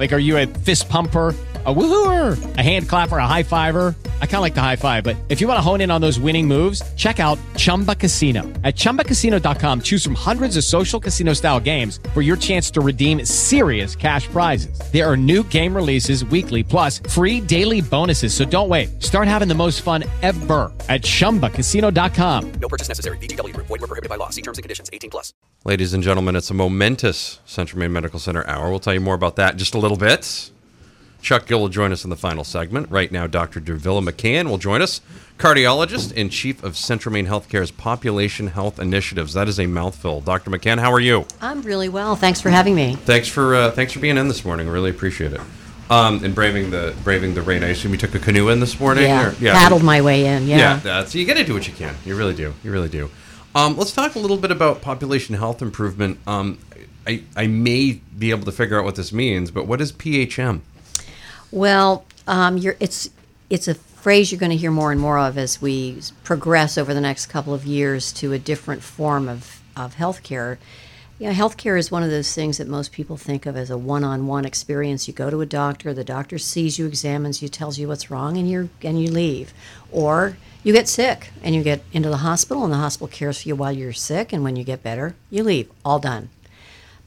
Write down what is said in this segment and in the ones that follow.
Like, are you a fist pumper? A woohooer, a hand clapper, a high fiver. I kind of like the high five, but if you want to hone in on those winning moves, check out Chumba Casino. At chumbacasino.com, choose from hundreds of social casino style games for your chance to redeem serious cash prizes. There are new game releases weekly, plus free daily bonuses. So don't wait. Start having the most fun ever at chumbacasino.com. No purchase necessary. VGW Group. Void were prohibited by law. See terms and conditions. 18 plus. Ladies and gentlemen, it's a momentous Central Maine Medical Center hour. We'll tell you more about that just a little bit. Chuck Gill will join us in the final segment. Right now, Dr. Dervilla McCann will join us, cardiologist and chief of Central Maine Healthcare's Population Health Initiatives. That is a mouthful. Dr. McCann, how are you? I'm really well. Thanks for having me. Thanks for uh, thanks for being in this morning. Really appreciate it. Um, and braving the braving the rain. I assume you took a canoe in this morning. Yeah, or- paddled my way in. Yeah. Yeah, that's, you got to do what you can. You really do. You really do. Um, let's talk a little bit about population health improvement. Um, I, I may be able to figure out what this means, but what is PHM? Well, um, it's it's a phrase you're going to hear more and more of as we progress over the next couple of years to a different form of of healthcare. You know, healthcare is one of those things that most people think of as a one-on-one experience. You go to a doctor, the doctor sees you, examines you, tells you what's wrong, and you and you leave. Or you get sick and you get into the hospital, and the hospital cares for you while you're sick, and when you get better, you leave. All done.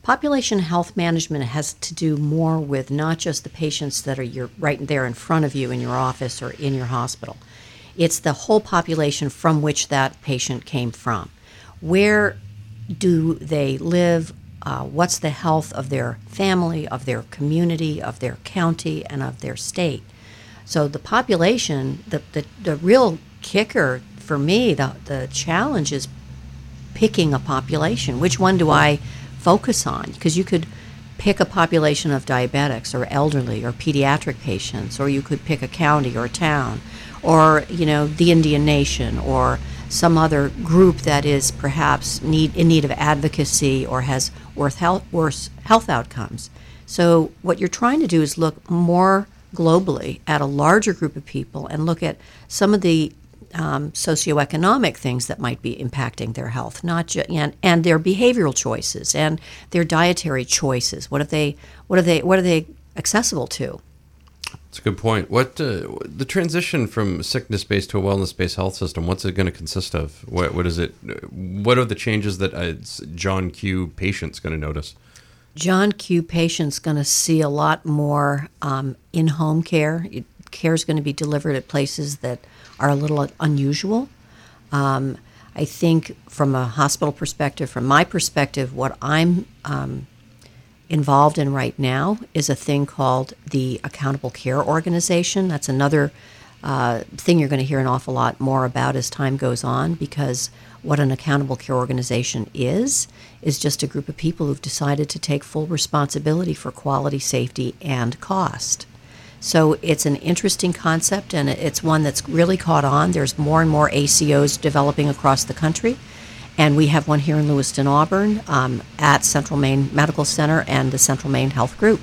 Population health management has to do more with not just the patients that are you're right there in front of you in your office or in your hospital. It's the whole population from which that patient came from. Where do they live? Uh, what's the health of their family, of their community, of their county, and of their state? So the population, the, the, the real kicker for me, the, the challenge is picking a population. Which one do I focus on? Because you could pick a population of diabetics or elderly or pediatric patients, or you could pick a county or a town, or you know the Indian nation or some other group that is perhaps need in need of advocacy or has worse health, worse health outcomes. So what you're trying to do is look more globally at a larger group of people and look at some of the um, socioeconomic things that might be impacting their health, not ju- and, and their behavioral choices and their dietary choices. What are they? What are they? What are they accessible to? That's a good point. What uh, the transition from sickness based to a wellness based health system? What's it going to consist of? What, what is it? What are the changes that a John Q patient's going to notice? John Q patient's going to see a lot more um, in-home care. Care is going to be delivered at places that are a little unusual. Um, I think from a hospital perspective, from my perspective, what I'm um, involved in right now is a thing called the Accountable Care Organization. That's another uh, thing you're going to hear an awful lot more about as time goes on because what an accountable care organization is is just a group of people who've decided to take full responsibility for quality, safety, and cost. So it's an interesting concept and it's one that's really caught on. There's more and more ACOs developing across the country. And we have one here in Lewiston, Auburn, um, at Central Maine Medical Center and the Central Maine Health Group.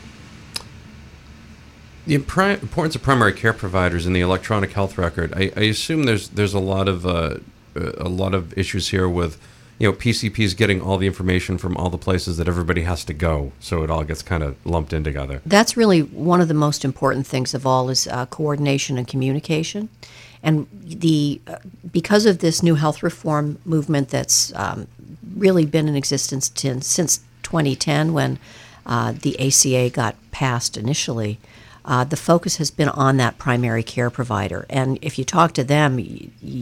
The impri- importance of primary care providers in the electronic health record. I, I assume there's there's a lot of uh, a lot of issues here with you know PCP is getting all the information from all the places that everybody has to go, so it all gets kind of lumped in together. That's really one of the most important things of all is uh, coordination and communication. And the uh, because of this new health reform movement that's um, really been in existence since 2010, when uh, the ACA got passed initially, uh, the focus has been on that primary care provider. And if you talk to them,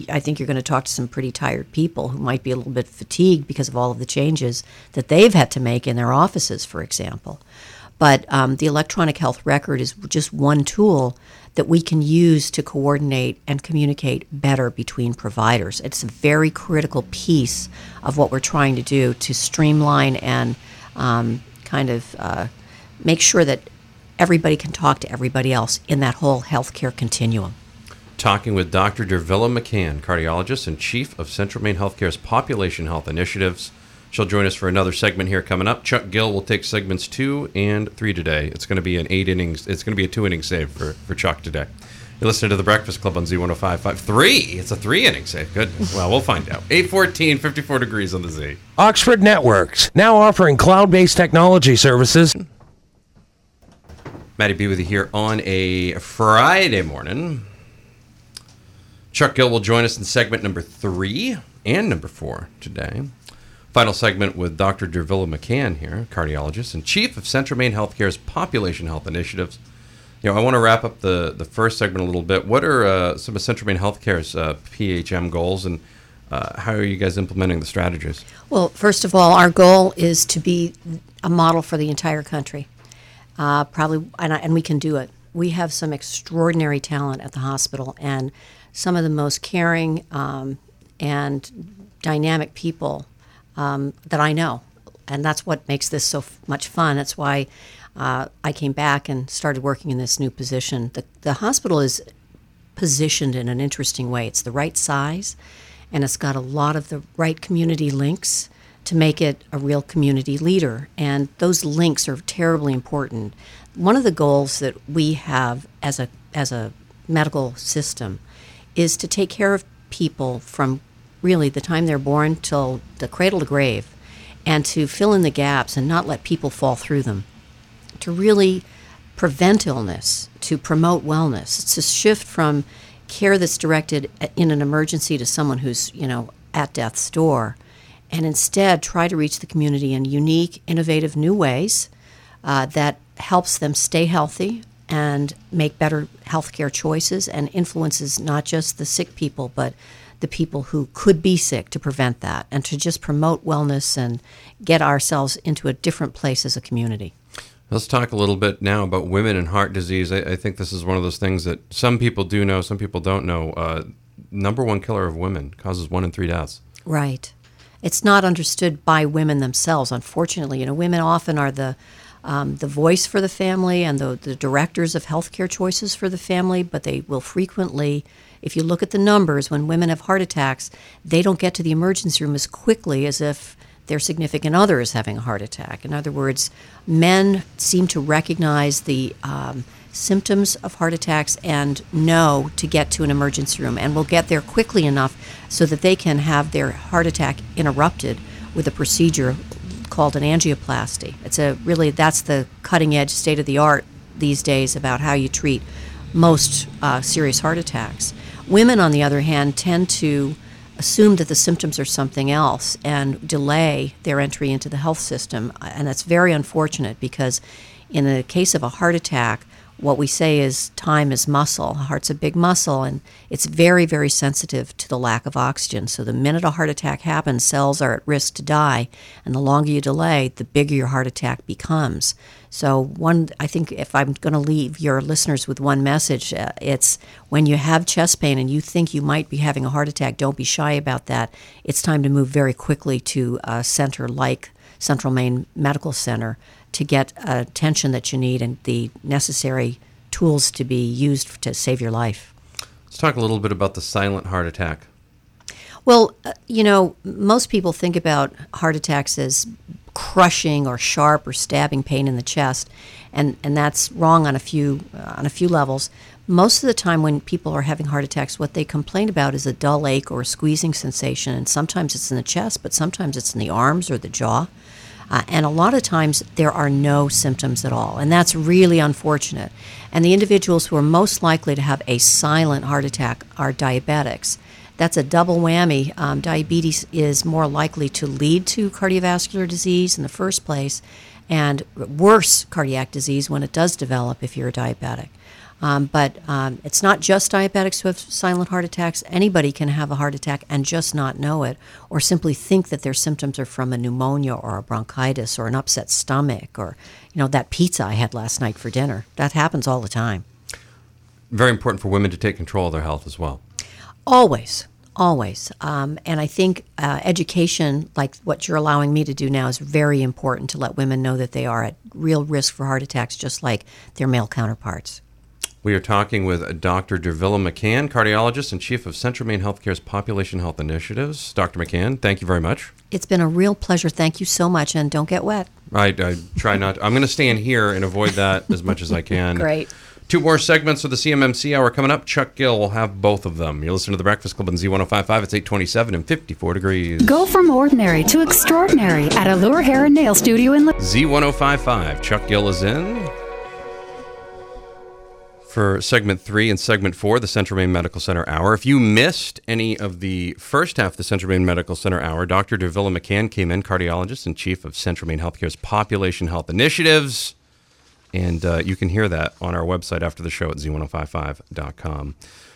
I think you're going to talk to some pretty tired people who might be a little bit fatigued because of all of the changes that they've had to make in their offices, for example. But um, the electronic health record is just one tool that we can use to coordinate and communicate better between providers. It's a very critical piece of what we're trying to do to streamline and um, kind of uh, make sure that everybody can talk to everybody else in that whole healthcare continuum. Talking with Dr. Dervilla McCann, cardiologist and chief of Central Maine Healthcare's Population Health Initiatives. She'll join us for another segment here coming up. Chuck Gill will take segments two and three today. It's going to be an eight innings. It's going to be a two inning save for, for Chuck today. You're listening to The Breakfast Club on Z1055. Three. It's a three inning save. Good. Well, we'll find out. 814, 54 degrees on the Z. Oxford Networks, now offering cloud based technology services. Matty B with you here on a Friday morning. Chuck Gill will join us in segment number three and number four today. Final segment with Dr. Dervilla McCann here, cardiologist and chief of Central Maine Healthcare's Population Health Initiatives. You know, I want to wrap up the, the first segment a little bit. What are uh, some of Central Maine Healthcare's uh, PHM goals, and uh, how are you guys implementing the strategies? Well, first of all, our goal is to be a model for the entire country. Uh, probably, and, I, and we can do it. We have some extraordinary talent at the hospital, and some of the most caring um, and dynamic people um, that I know. And that's what makes this so f- much fun. That's why uh, I came back and started working in this new position. The, the hospital is positioned in an interesting way. It's the right size, and it's got a lot of the right community links to make it a real community leader. And those links are terribly important. One of the goals that we have as a as a medical system is to take care of people from really the time they're born till the cradle to grave and to fill in the gaps and not let people fall through them to really prevent illness, to promote wellness. It's a shift from care that's directed in an emergency to someone who's, you know, at death's door, and instead try to reach the community in unique, innovative new ways uh, that helps them stay healthy and make better healthcare choices and influences not just the sick people, but the people who could be sick to prevent that and to just promote wellness and get ourselves into a different place as a community. Let's talk a little bit now about women and heart disease. I, I think this is one of those things that some people do know, some people don't know. Uh, number one killer of women causes one in three deaths. Right. It's not understood by women themselves, unfortunately. You know, women often are the um, the voice for the family and the, the directors of healthcare choices for the family, but they will frequently, if you look at the numbers, when women have heart attacks, they don't get to the emergency room as quickly as if their significant other is having a heart attack. In other words, men seem to recognize the um, symptoms of heart attacks and know to get to an emergency room and will get there quickly enough so that they can have their heart attack interrupted with a procedure called an angioplasty. It's a really that's the cutting edge state of the art these days about how you treat most uh, serious heart attacks. Women, on the other hand, tend to assume that the symptoms are something else and delay their entry into the health system. And that's very unfortunate because, in the case of a heart attack, what we say is time is muscle. Heart's a big muscle, and it's very, very sensitive to the lack of oxygen. So the minute a heart attack happens, cells are at risk to die, and the longer you delay, the bigger your heart attack becomes. So one, I think if I'm going to leave your listeners with one message, uh, it's when you have chest pain and you think you might be having a heart attack, don't be shy about that. It's time to move very quickly to a center like Central Maine Medical Center to get attention that you need and the necessary tools to be used to save your life. Let's talk a little bit about the silent heart attack. Well, uh, you know, most people think about heart attacks as crushing or sharp or stabbing pain in the chest, and, and that's wrong on a few uh, on a few levels. Most of the time, when people are having heart attacks, what they complain about is a dull ache or a squeezing sensation, and sometimes it's in the chest, but sometimes it's in the arms or the jaw. Uh, and a lot of times there are no symptoms at all. And that's really unfortunate. And the individuals who are most likely to have a silent heart attack are diabetics. That's a double whammy. Um, diabetes is more likely to lead to cardiovascular disease in the first place and worse cardiac disease when it does develop if you're a diabetic. Um, but um, it's not just diabetics who have silent heart attacks. Anybody can have a heart attack and just not know it, or simply think that their symptoms are from a pneumonia or a bronchitis or an upset stomach or, you know, that pizza I had last night for dinner. That happens all the time. Very important for women to take control of their health as well. Always, always. Um, and I think uh, education, like what you're allowing me to do now, is very important to let women know that they are at real risk for heart attacks, just like their male counterparts. We are talking with Dr. Dervilla McCann, cardiologist and chief of Central Maine Healthcare's Population Health Initiatives. Dr. McCann, thank you very much. It's been a real pleasure. Thank you so much, and don't get wet. I, I try not. I'm going to stay in here and avoid that as much as I can. Great. Two more segments of the CMMC hour coming up. Chuck Gill will have both of them. You listen to the Breakfast Club on Z1055. It's 827 and 54 degrees. Go from ordinary to extraordinary at Allure Hair and Nail Studio in. Z1055. Chuck Gill is in for segment three and segment four, the Central Maine Medical Center Hour. If you missed any of the first half of the Central Maine Medical Center Hour, Dr. Dervilla McCann came in, cardiologist and chief of Central Maine Healthcare's Population Health Initiatives. And uh, you can hear that on our website after the show at z1055.com.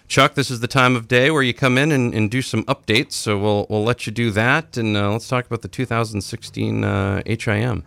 Chuck, this is the time of day where you come in and, and do some updates. So we'll, we'll let you do that. And uh, let's talk about the 2016 uh, HIM.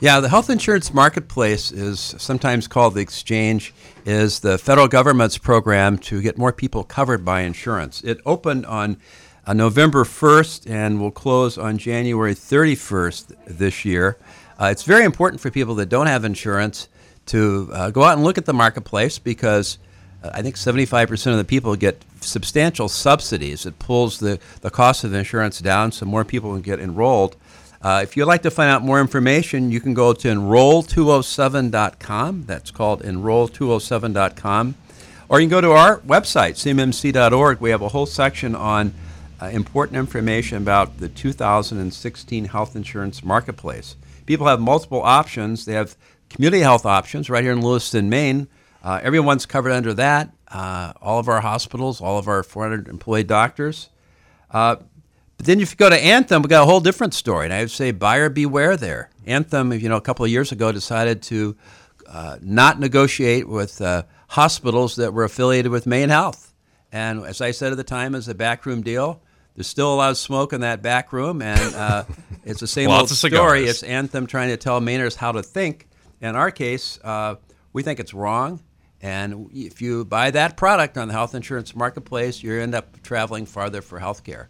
Yeah, the health insurance marketplace is sometimes called the exchange, is the federal government's program to get more people covered by insurance. It opened on uh, November 1st and will close on January 31st this year. Uh, it's very important for people that don't have insurance to uh, go out and look at the marketplace because uh, I think 75% of the people get substantial subsidies. It pulls the, the cost of insurance down so more people can get enrolled. Uh, if you'd like to find out more information, you can go to enroll207.com. That's called enroll207.com. Or you can go to our website, cmmc.org. We have a whole section on uh, important information about the 2016 health insurance marketplace. People have multiple options. They have community health options right here in Lewiston, Maine. Uh, everyone's covered under that. Uh, all of our hospitals, all of our 400 employed doctors. But then if you go to Anthem, we got a whole different story. And I would say buyer beware there. Anthem, you know, a couple of years ago decided to uh, not negotiate with uh, hospitals that were affiliated with Maine Health. And as I said at the time, as a backroom deal, there's still a lot of smoke in that back room, and uh, it's the same old story. It's Anthem trying to tell Mainers how to think. In our case, uh, we think it's wrong. And if you buy that product on the health insurance marketplace, you end up traveling farther for health care.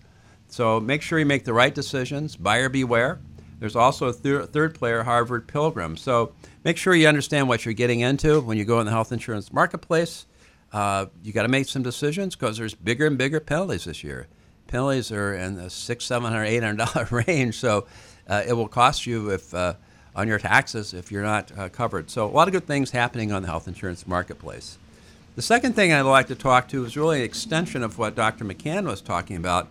So make sure you make the right decisions. Buyer beware. There's also a thir- third player, Harvard Pilgrim. So make sure you understand what you're getting into when you go in the health insurance marketplace. Uh, you got to make some decisions because there's bigger and bigger penalties this year. Penalties are in the six, seven hundred, eight hundred dollar range. So uh, it will cost you if uh, on your taxes if you're not uh, covered. So a lot of good things happening on the health insurance marketplace. The second thing I'd like to talk to is really an extension of what Dr. McCann was talking about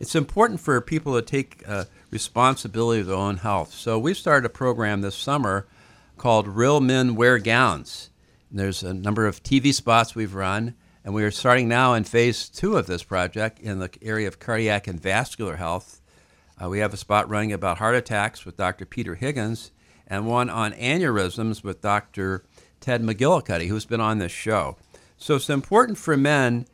it's important for people to take uh, responsibility of their own health. So we've started a program this summer called Real Men Wear Gowns. And there's a number of TV spots we've run, and we are starting now in phase two of this project in the area of cardiac and vascular health. Uh, we have a spot running about heart attacks with Dr. Peter Higgins, and one on aneurysms with Dr. Ted McGillicuddy, who's been on this show. So it's important for men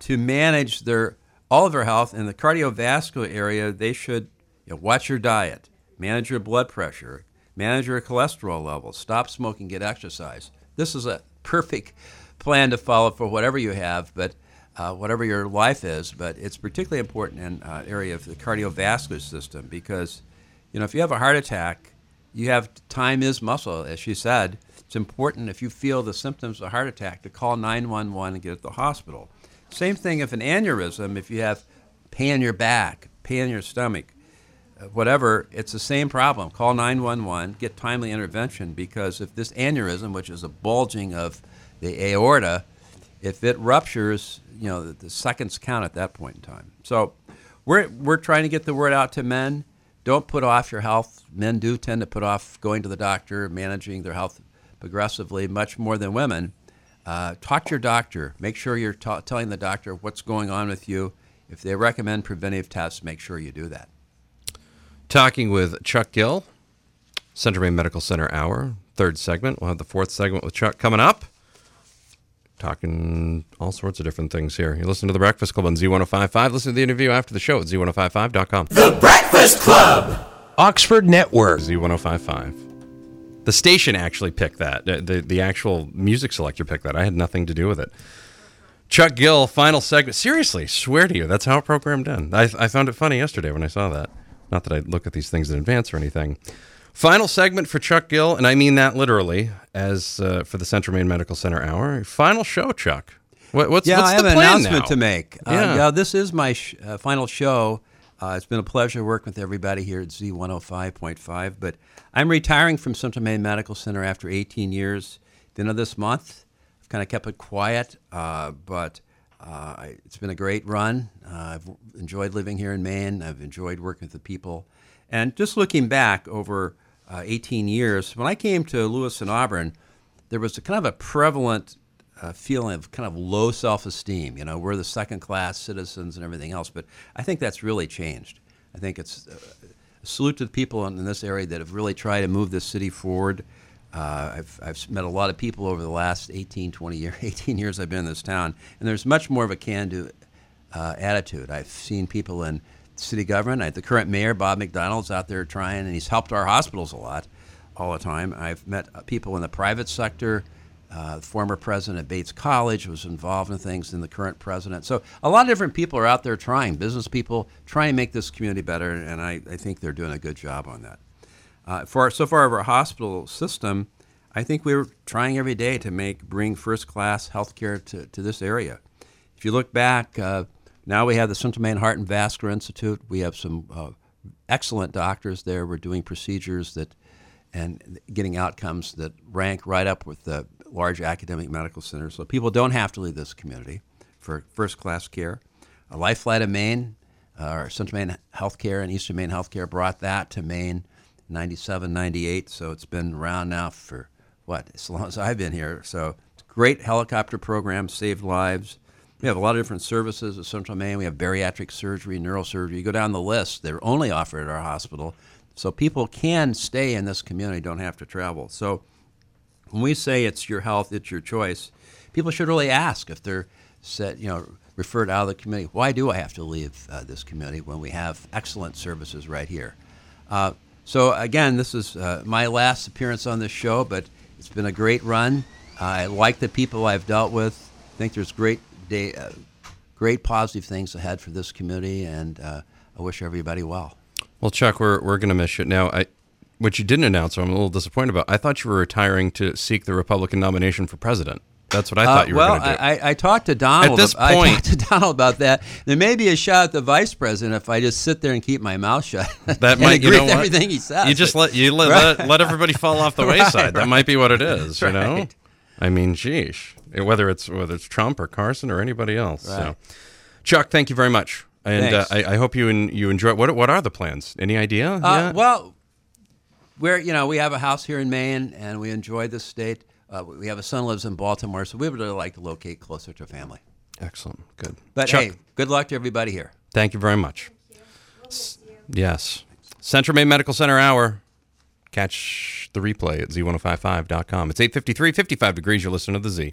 to manage their all of our health in the cardiovascular area. They should you know, watch your diet, manage your blood pressure, manage your cholesterol levels, stop smoking, get exercise. This is a perfect plan to follow for whatever you have, but uh, whatever your life is. But it's particularly important in uh, area of the cardiovascular system because you know if you have a heart attack, you have time is muscle, as she said. It's important if you feel the symptoms of a heart attack to call 911 and get to the hospital. Same thing if an aneurysm, if you have pain in your back, pain in your stomach, uh, whatever, it's the same problem. Call 911, get timely intervention because if this aneurysm, which is a bulging of the aorta, if it ruptures, you know, the, the seconds count at that point in time. So we're, we're trying to get the word out to men. Don't put off your health. Men do tend to put off going to the doctor, managing their health progressively much more than women. Uh, talk to your doctor. Make sure you're ta- telling the doctor what's going on with you. If they recommend preventive tests, make sure you do that. Talking with Chuck Gill, Central Maine Medical Center Hour, third segment. We'll have the fourth segment with Chuck coming up. Talking all sorts of different things here. You listen to The Breakfast Club on Z1055. Listen to the interview after the show at Z1055.com. The Breakfast Club. Oxford Network. Z1055. The station actually picked that. The, the, actual music selector picked that. I had nothing to do with it. Chuck Gill, final segment. Seriously, swear to you, that's how programmed in. I, I found it funny yesterday when I saw that. Not that I look at these things in advance or anything. Final segment for Chuck Gill, and I mean that literally, as uh, for the Central Maine Medical Center Hour. Final show, Chuck. What, what's, yeah, what's I have an announcement now? to make. Uh, Yeah. yeah, this is my sh- uh, final show. Uh, it's been a pleasure working with everybody here at Z105.5, but I'm retiring from Central Maine Medical Center after 18 years. the end of this month. I've kind of kept it quiet, uh, but uh, it's been a great run. Uh, I've enjoyed living here in Maine. I've enjoyed working with the people. And just looking back over uh, 18 years, when I came to Lewis and Auburn, there was a kind of a prevalent uh, feeling of kind of low self-esteem. You know, we're the second-class citizens and everything else. But I think that's really changed. I think it's uh, a salute to the people in, this area that have really tried to move this city forward. Uh, I've, I've met a lot of people over the last 18, 20 years, 18 years I've been in this town, and there's much more of a can-do uh, attitude. I've seen people in city government. I, the current mayor, Bob Macdonald's out there trying, and he's helped our hospitals a lot all the time. I've met uh, people in the private sector. Uh, former president at Bates College was involved in things, and the current president. So a lot of different people are out there trying, business people, trying to make this community better, and I, I think they're doing a good job on that. Uh, for so far of our hospital system, I think we're trying every day to make bring first class health care to, to this area. If you look back, uh, now we have the Central Maine Heart and Vascular Institute. We have some uh, excellent doctors there. We're doing procedures that and getting outcomes that rank right up with the large academic medical centers. So people don't have to leave this community for first class care. A Life Flight of Maine, uh, our Central Maine Healthcare and Eastern Maine Healthcare brought that to Maine 97, 98. So it's been around now for what, as long as I've been here. So great helicopter program, saved lives. We have a lot of different services at Central Maine. We have bariatric surgery, neurosurgery. You go down the list, they're only offered at our hospital. So people can stay in this community, don't have to travel. So when we say it's your health, it's your choice, people should really ask if they're set, you know, referred out of the community. Why do I have to leave uh, this community when we have excellent services right here? Uh, so again, this is uh, my last appearance on this show, but it's been a great run. I like the people I've dealt with. I think there's great day, uh, great positive things ahead for this community, and uh, I wish everybody well. Well, Chuck, we're we're going to miss you now. I, what you didn't announce, I'm a little disappointed about. I thought you were retiring to seek the Republican nomination for president. That's what I thought you were Uh, well, going to do. I, I talked to Donald. At this point, I talked to Donald about that. There may be a shot at the vice president if I just sit there and keep my mouth shut. that might, you know what? everything he says. You just let you let, let, let everybody fall off the Right, wayside. That right. might be what it is. You know, I mean, sheesh. Whether it's whether it's Trump or Carson or anybody else. So, Chuck, thank you very much, and uh, I, I hope you en- you enjoy. What what are the plans? Any idea? Uh, Yeah? Well, we're you know we have a house here in Maine and we enjoy this state. Uh, we have a son who lives in Baltimore, so we would really like to locate closer to family. Excellent. Good. But Chuck, hey, good luck to everybody here. Thank you very much. S- Yes. Central Maine Medical Center Hour. Catch the replay at z1055.com. It's 853, 55 degrees. You're listening to the Z.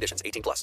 conditions. 18 plus.